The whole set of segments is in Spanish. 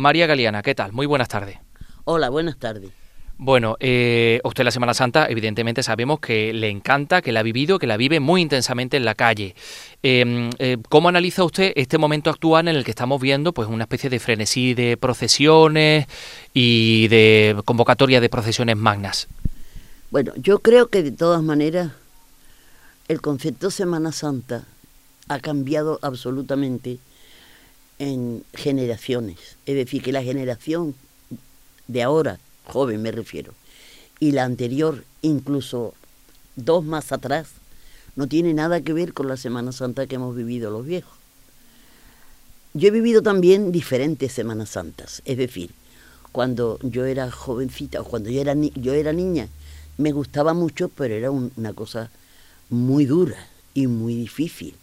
María Galeana, ¿qué tal? Muy buenas tardes. Hola, buenas tardes. Bueno, eh, usted la Semana Santa, evidentemente sabemos que le encanta, que la ha vivido, que la vive muy intensamente en la calle. Em, eh, ¿Cómo analiza usted este momento actual en el que estamos viendo pues una especie de frenesí de procesiones y de convocatoria de procesiones magnas? Bueno, yo creo que de todas maneras el concepto Semana Santa ha cambiado absolutamente en generaciones. Es decir, que la generación de ahora joven me refiero, y la anterior, incluso dos más atrás, no tiene nada que ver con la Semana Santa que hemos vivido los viejos. Yo he vivido también diferentes Semanas Santas, es decir, cuando yo era jovencita o cuando yo era, yo era niña, me gustaba mucho, pero era una cosa muy dura y muy difícil,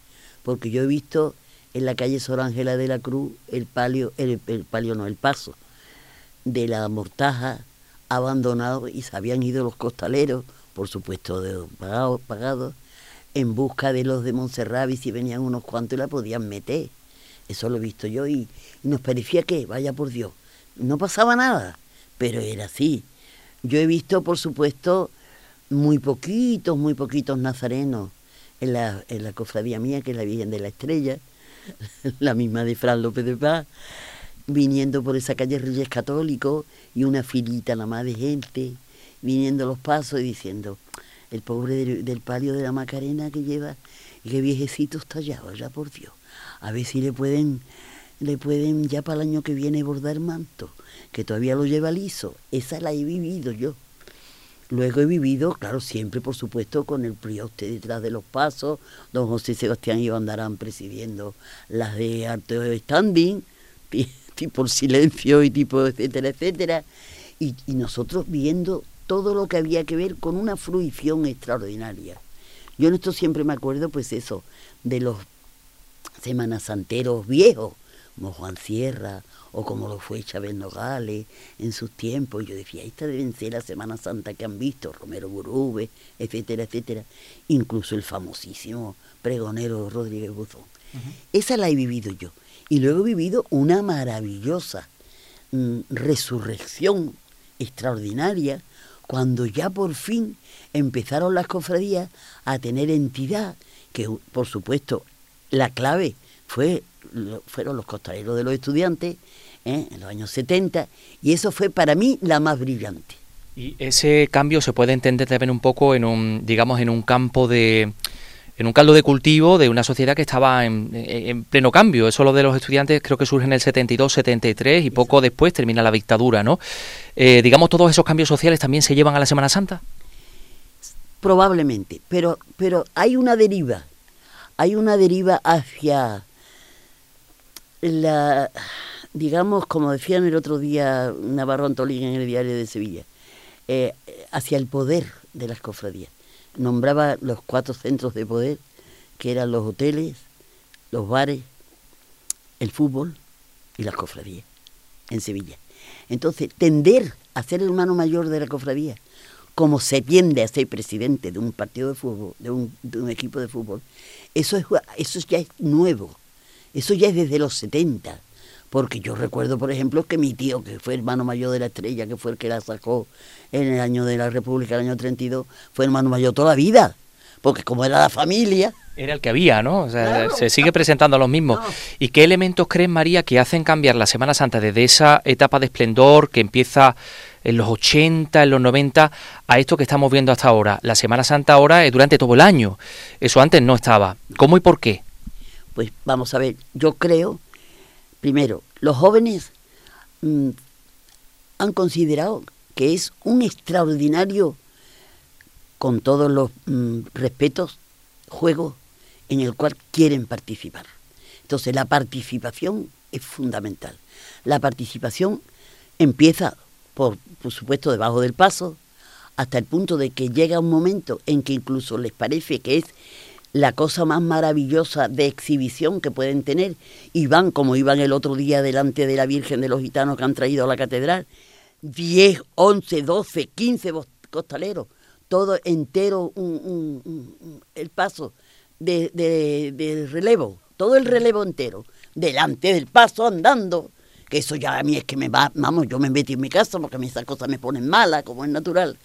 porque yo he visto en la calle Sor Ángela de la Cruz el palio, el, el palio no, el paso de la mortaja abandonado y se habían ido los costaleros, por supuesto pagados, pagados, en busca de los de Montserrat y si venían unos cuantos la podían meter. Eso lo he visto yo y, nos parecía que, vaya por Dios, no pasaba nada, pero era así. Yo he visto, por supuesto, muy poquitos, muy poquitos nazarenos en la, en la cofradía mía, que es la Virgen de la Estrella, la misma de Fran López de Paz, viniendo por esa calle Reyes Católicos y una filita nada más de gente, viniendo los pasos y diciendo, el pobre del, palio de la Macarena que lleva, y qué viejecito está ya, ya por Dios, a ver si le pueden, le pueden ya para el año que viene bordar manto, que todavía lo lleva liso, esa la he vivido yo. Luego he vivido, claro, siempre por supuesto con el prioste detrás de los pasos, don José Sebastián y yo andarán presidiendo las de arte de standing, tipo silencio y tipo etcétera, etcétera. Y, nosotros viendo todo lo que había que ver con una fruición extraordinaria. Yo en esto siempre me acuerdo, pues eso, de los semanas santeros viejos, como Juan Sierra o como lo fue Chávez Nogales en sus tiempos. Yo decía, esta deben ser la Semana Santa que han visto, Romero Burube, etcétera, etcétera. Incluso el famosísimo pregonero Rodríguez Buzón. Esa la he vivido yo. Y luego he vivido una maravillosa mm, resurrección extraordinaria cuando ya por fin empezaron las cofradías a tener entidad, que por supuesto la clave fue, fueron los costaleros de los estudiantes ¿eh? en los años 70, y eso fue para mí la más brillante. Y ese cambio se puede entender también un poco en un, digamos, en un campo de, en un caldo de cultivo de una sociedad que estaba en, pleno cambio. Eso lo de los estudiantes creo que surge en el 72, 73 y poco después termina la dictadura, ¿no? Eh, digamos, todos esos cambios sociales también se llevan a la Semana Santa. Probablemente, pero, pero hay una deriva, hay una deriva hacia la, digamos, como decían el otro día Navarro Antolín en el diario de Sevilla, eh, hacia el poder de las cofradías nombraba los cuatro centros de poder, que eran los hoteles, los bares, el fútbol y las cofradías en Sevilla. Entonces, tender a ser el hermano mayor de la cofradía, como se tiende a ser presidente de un partido de fútbol, de un, de un equipo de fútbol, eso, es, eso ya es nuevo, eso ya es desde los 70. Porque yo recuerdo, por ejemplo, que mi tío, que fue hermano mayor de la estrella, que fue el que la sacó en el año de la República, el año 32, fue hermano mayor toda la vida. Porque como era la familia, era el que había, ¿no? O sea, se sigue presentando a los mismos. ¿Y qué elementos creen, María, que hacen cambiar la Semana Santa desde esa etapa de esplendor que empieza en los 80, en los 90, a esto que estamos viendo hasta ahora? La Semana Santa ahora es durante todo el año. Eso antes no estaba. ¿Cómo y por qué? Pues vamos a ver, yo creo Primero, los jóvenes mm, han considerado que es un extraordinario, con todos los mm, respetos, juego en el cual quieren participar. Entonces la participación es fundamental. La participación empieza, por, por supuesto, debajo del paso, hasta el punto de que llega un momento en que incluso les parece que es la cosa más maravillosa de exhibición que pueden tener. Y van como iban el otro día delante de la Virgen de los Gitanos que han traído a la catedral, 10, 11, 12, 15 costaleros, todo entero el paso de, relevo, todo el relevo entero, delante del paso andando, que eso ya a mí es que me va, vamos, yo me metí en mi casa porque a mí esas cosas me ponen mala, como es natural,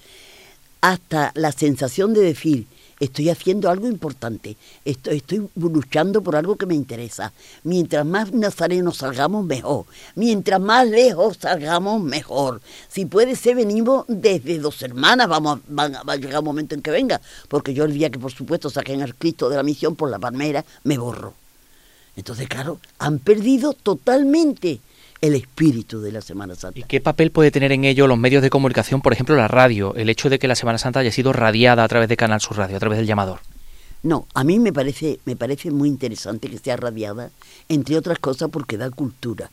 hasta la sensación de decir, estoy haciendo algo importante, estoy, luchando por algo que me interesa. Mientras más nazarenos salgamos, mejor. Mientras más lejos salgamos, mejor. Si puede ser, venimos desde dos hermanas, vamos, va a llegar un momento en que venga, porque yo el día que por supuesto saquen al Cristo de la misión por la palmera, me borro. Entonces, claro, han perdido totalmente el espíritu de la Semana Santa. ¿Y qué papel puede tener en ello los medios de comunicación, por ejemplo la radio, el hecho de que la Semana Santa haya sido radiada a través de Canal Sur Radio, a través del llamador? No, a mí me parece, me parece muy interesante que sea radiada, entre otras cosas porque da cultura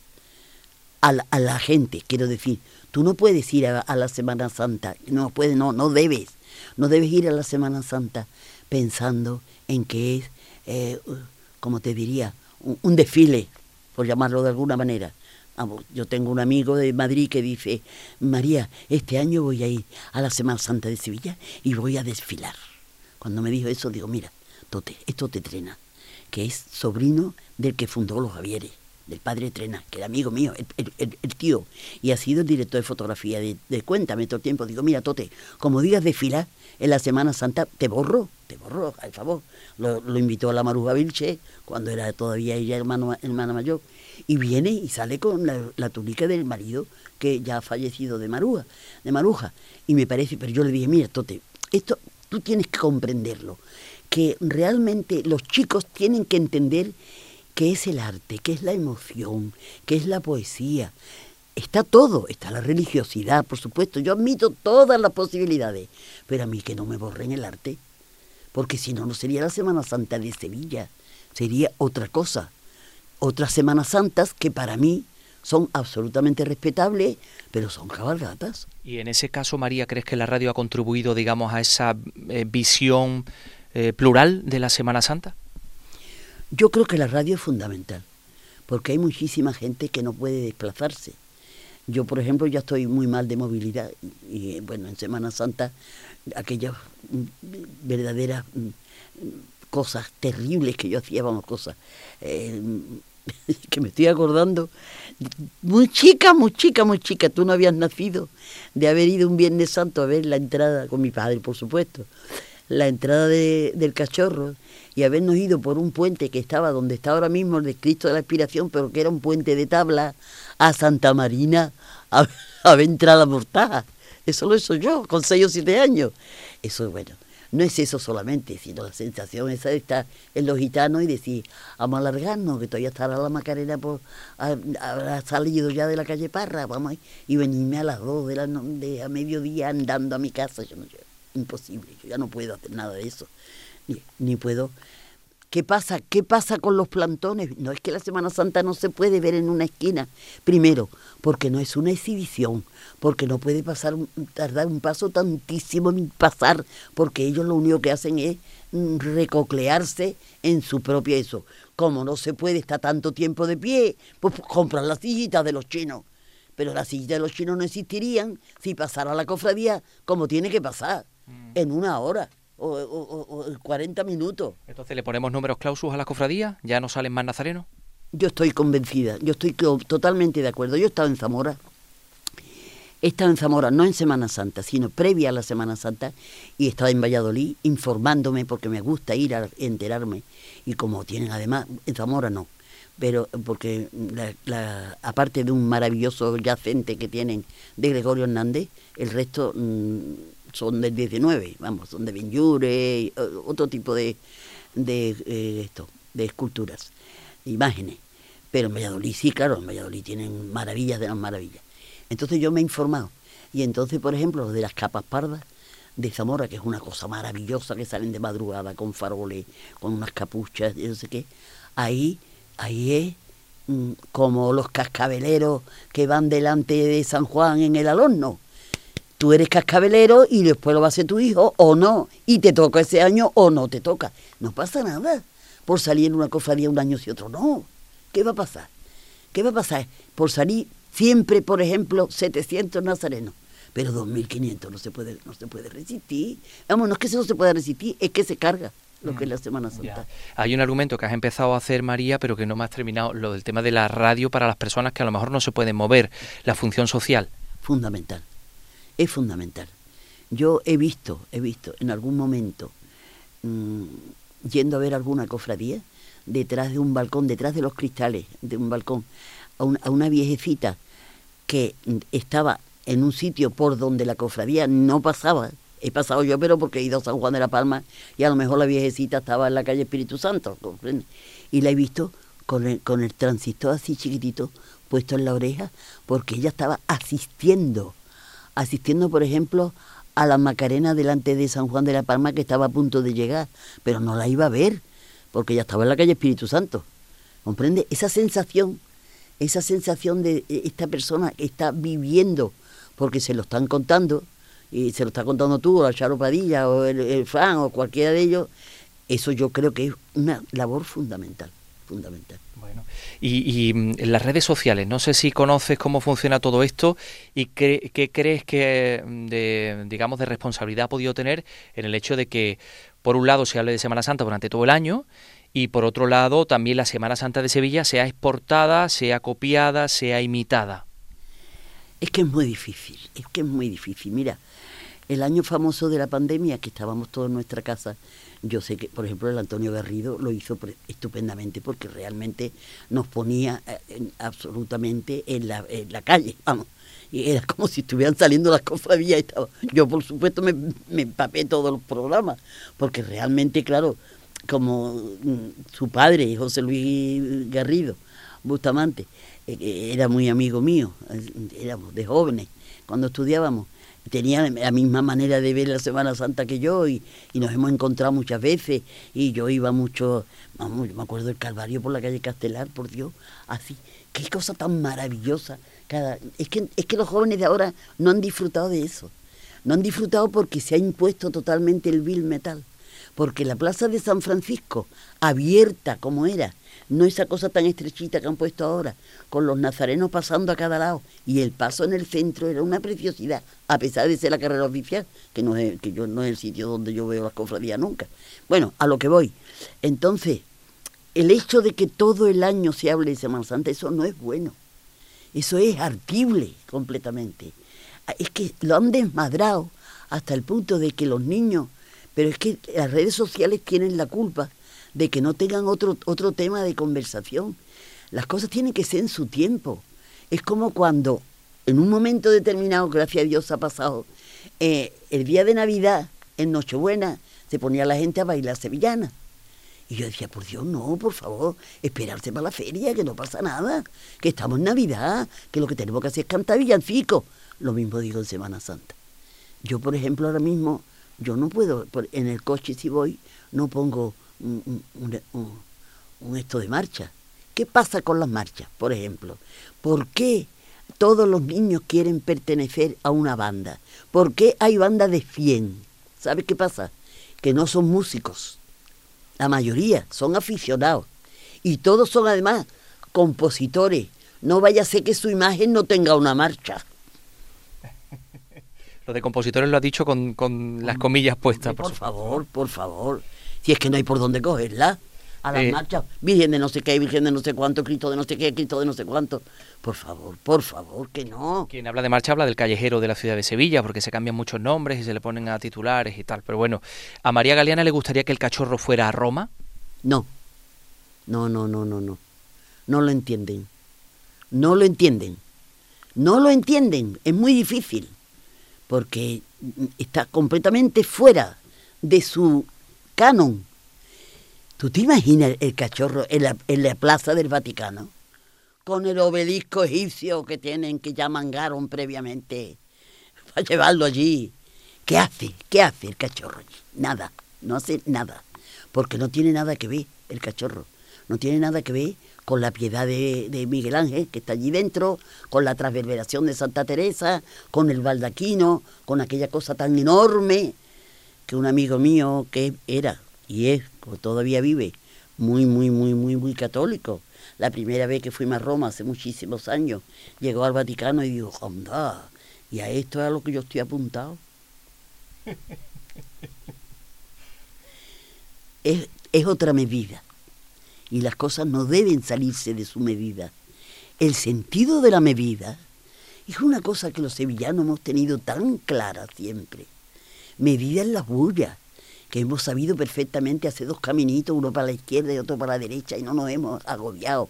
a la, gente, quiero decir. Tú no puedes ir a, la Semana Santa, no puedes, no, no debes, no debes ir a la Semana Santa pensando en que es, eh, como te diría, un desfile, por llamarlo de alguna manera. Yo tengo un amigo de Madrid que dice, María, este año voy a ir a la Semana Santa de Sevilla y voy a desfilar. Cuando me dijo eso, digo, mira, Tote, esto te Trena, que es sobrino del que fundó los Javieres, del padre Trena, que era amigo mío, el, tío, y ha sido el director de fotografía de, de Cuéntame todo el tiempo. Digo, mira, Tote, como digas desfilar en la Semana Santa, te borro, te borro, al favor. Lo, invitó a la Maruja Vilche, cuando era todavía ella hermana mayor y viene y sale con la, túnica del marido que ya ha fallecido de Maruja, de Maruja. Y me parece, pero yo le dije, mira, Tote, esto tú tienes que comprenderlo, que realmente los chicos tienen que entender qué es el arte, qué es la emoción, qué es la poesía. Está todo, está la religiosidad, por supuesto, yo admito todas las posibilidades, pero a mí que no me borren el arte, porque si no, no sería la Semana Santa de Sevilla, sería otra cosa otras Semanas Santas que para mí son absolutamente respetables, pero son cabalgatas. Y en ese caso, María, ¿crees que la radio ha contribuido, digamos, a esa eh, visión eh, plural de la Semana Santa? Yo creo que la radio es fundamental, porque hay muchísima gente que no puede desplazarse. Yo, por ejemplo, ya estoy muy mal de movilidad y, bueno, en Semana Santa, aquellas mm, verdaderas mm, cosas terribles que yo hacía, vamos, cosas eh, que me estoy acordando, muy chica, muy chica, muy chica, tú no habías nacido, de haber ido un Viernes Santo a ver la entrada, con mi padre por supuesto, la entrada del cachorro y habernos ido por un puente que estaba donde está ahora mismo el de de la Inspiración, pero que era un puente de tabla, a Santa Marina a, a ver entrada mortaja. Eso lo hizo yo, con seis o siete años. Eso, es bueno, no es eso solamente, sino la sensación esa de estar en los gitanos y decir, vamos a alargarnos, que todavía estará la Macarena, por, habrá salido ya de la calle Parra, vamos, y venirme a las dos de la de, a mediodía andando a mi casa, yo no, imposible, yo ya no puedo hacer nada de eso, ni, puedo ¿Qué pasa? ¿Qué pasa con los plantones? No es que la Semana Santa no se puede ver en una esquina. Primero, porque no es una exhibición, porque no puede pasar, tardar un paso tantísimo en pasar, porque ellos lo único que hacen es mm, recoclearse en su propio eso. Como no se puede estar tanto tiempo de pie, pues compran las sillitas de los chinos. Pero las sillitas de los chinos no existirían si pasara la cofradía como tiene que pasar, mm. en una hora o, 40 minutos. Entonces le ponemos números clausus a la cofradía, ya no salen más nazarenos. Yo estoy convencida, yo estoy totalmente de acuerdo. Yo he estado en Zamora, he estado en Zamora no en Semana Santa, sino previa a la Semana Santa, y he estado en Valladolid informándome porque me gusta ir a enterarme. Y como tienen además, en Zamora no, pero porque la, aparte de un maravilloso yacente que tienen de Gregorio Hernández, el resto... Mm, son del 19, vamos, son de Benjure, otro tipo de, de eh, esto, de esculturas, imágenes. Pero en Valladolid sí, claro, en Valladolid tienen maravillas de las maravillas. Entonces yo me he informado. Y entonces, por ejemplo, de las capas pardas de Zamora, que es una cosa maravillosa, que salen de madrugada con faroles, con unas capuchas, y no sé qué, ahí, ahí es mm, como los cascabeleros que van delante de San Juan en el alorno tú eres cascabelero y después lo va a hacer tu hijo o no, y te toca ese año o no te toca. No pasa nada por salir en una cofradía un año y otro no. ¿Qué va a pasar? ¿Qué va a pasar? Por salir siempre, por ejemplo, 700 nazarenos, pero 2.500 no se puede, no se puede resistir. Vamos, no es que se no se pueda resistir, es que se carga. lo que es la Semana Santa. Hay un argumento que has empezado a hacer, María, pero que no me has terminado, lo del tema de la radio para las personas que a lo mejor no se pueden mover, la función social. Fundamental, es fundamental. Yo he visto, he visto en algún momento, mm, yendo a ver alguna cofradía, detrás de un balcón, detrás de los cristales de un balcón, a, a una viejecita que estaba en un sitio por donde la cofradía no pasaba, he pasado yo, pero porque he ido a San Juan de la Palma y a lo mejor la viejecita estaba en la calle Espíritu Santo, Y la he visto con el, con el transistor así chiquitito puesto en la oreja, porque ella estaba asistiendo, asistiendo, por ejemplo, a la Macarena delante de San Juan de la Palma que estaba a punto de llegar, pero no la iba a ver, porque ella estaba en la calle Espíritu Santo. ¿Comprende? Esa sensación, esa sensación de eh, esta persona que está viviendo, porque se lo están contando, y se lo está contando tú, o la Charo Padilla, o el, el Fran, o cualquiera de ellos, eso yo creo que es una labor fundamental, fundamental. Bueno, y, mm, en las redes sociales, no sé si conoces cómo funciona todo esto y qué, qué crees que, mm, de, digamos, de responsabilidad ha podido tener en el hecho de que, por un lado, se hable de Semana Santa durante todo el año y, por otro lado, también la Semana Santa de Sevilla sea exportada, sea copiada, sea imitada. Es que es muy difícil, es que es muy difícil. Mira, el año famoso de la pandemia, que estábamos todos en nuestra casa, yo sé que, por ejemplo, el Antonio Garrido lo hizo estupendamente porque realmente nos ponía eh, absolutamente en la, calle, vamos. Y era como si estuvieran saliendo las cofradías. Yo, por supuesto, me, me empapé todos los programas, porque realmente, claro, como mm, su padre, José Luis Garrido, Bustamante, eh, eh, era muy amigo mío, éramos de jóvenes cuando estudiábamos tenía la misma manera de ver la Semana Santa que yo y, nos hemos encontrado muchas veces. Y yo iba mucho, vamos, me acuerdo del Calvario por la calle Castelar, por Dios, así, qué cosa tan maravillosa. Cada, es, que, es que los jóvenes de ahora no han disfrutado de eso, no han disfrutado porque se ha impuesto totalmente el vil metal, porque la plaza de San Francisco, abierta como era, no esa cosa tan estrechita que han puesto ahora, con los nazarenos pasando a cada lado, y el paso en el centro era una preciosidad, a pesar de ser la carrera oficial, que no es, que yo, no es el sitio donde yo veo las cofradías nunca. Bueno, a lo que voy. Entonces, el hecho de que todo el año se hable de Semana Santa, eso no es bueno. Eso es artible completamente. Es que lo han desmadrado hasta el punto de que los niños, pero es que las redes sociales tienen la culpa de que no tengan otro, otro tema de conversación. Las cosas tienen que ser en su tiempo. Es como cuando en un momento determinado, gracias a Dios ha pasado, eh, el día de Navidad, en Nochebuena, se ponía la gente a bailar sevillana. Y yo decía, por Dios, no, por favor, esperarse para la feria, que no pasa nada, que estamos en Navidad, que lo que tenemos que hacer es cantar villancico. Lo mismo digo en Semana Santa. Yo, por ejemplo, ahora mismo, yo no puedo, en el coche si voy, no pongo un, esto de marcha. ¿Qué pasa con las marchas, por ejemplo? ¿Por qué todos los niños quieren pertenecer a una banda? ¿Por qué hay bandas de 100? ¿Sabes qué pasa? Que no son músicos. La mayoría son aficionados. Y todos son además compositores. No vaya a ser que su imagen no tenga una marcha. Lo de compositores lo ha dicho con, las comillas puestas. Por, por favor, por favor si es que no hay por dónde cogerla. A las marchas, Virgen de no sé qué, Virgen de no sé cuánto, Cristo de no sé qué, Cristo de no sé cuánto. Por favor, por favor, que no. Quien habla de marcha habla del callejero de la ciudad de Sevilla, porque se cambian muchos nombres y se le ponen a titulares y tal. Pero bueno, ¿a María Galeana le gustaría que el cachorro fuera a Roma? No. No, no, no, no, no. No lo entienden. No lo entienden. No lo entienden. Es muy difícil. Porque está completamente fuera de su canon. ¿Tú te imaginas el cachorro en la, plaza del Vaticano? Con el obelisco egipcio que tienen, que ya mangaron previamente, para llevarlo allí. ¿Qué hace? ¿Qué hace el cachorro? Nada, no hace nada. Porque no tiene nada que ver el cachorro. No tiene nada que ver con la piedad de, de, Miguel Ángel, que está allí dentro, con la transverberación de Santa Teresa, con el baldaquino, con aquella cosa tan enorme que un amigo mío que era y es, todavía vive, muy, muy, muy, muy, muy católico. La primera vez que fuimos a Roma hace muchísimos años, llegó al Vaticano y dijo, anda, y a esto es a lo que yo estoy apuntado. es, es otra medida y las cosas no deben salirse de su medida. El sentido de la medida es una cosa que los sevillanos hemos tenido tan clara siempre. Medida en las bullas, que hemos sabido perfectamente hacer dos caminitos, uno para la izquierda y otro para la derecha, y no nos hemos agobiado.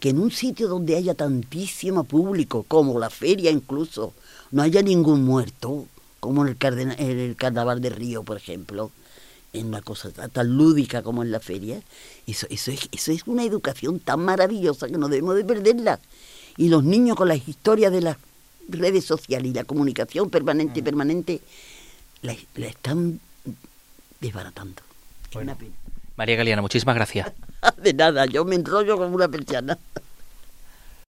Que en un sitio donde haya tantísimo público, como la feria incluso, no haya ningún muerto, como en el, en el Carnaval de Río, por ejemplo, en una cosa tan lúdica como en la feria, eso, eso, es, eso es una educación tan maravillosa que no debemos de perderla. Y los niños con las historias de las redes sociales y la comunicación permanente y permanente, la, están desbaratando. María Galeana, muchísimas gracias. de nada, yo me enrollo como una persiana.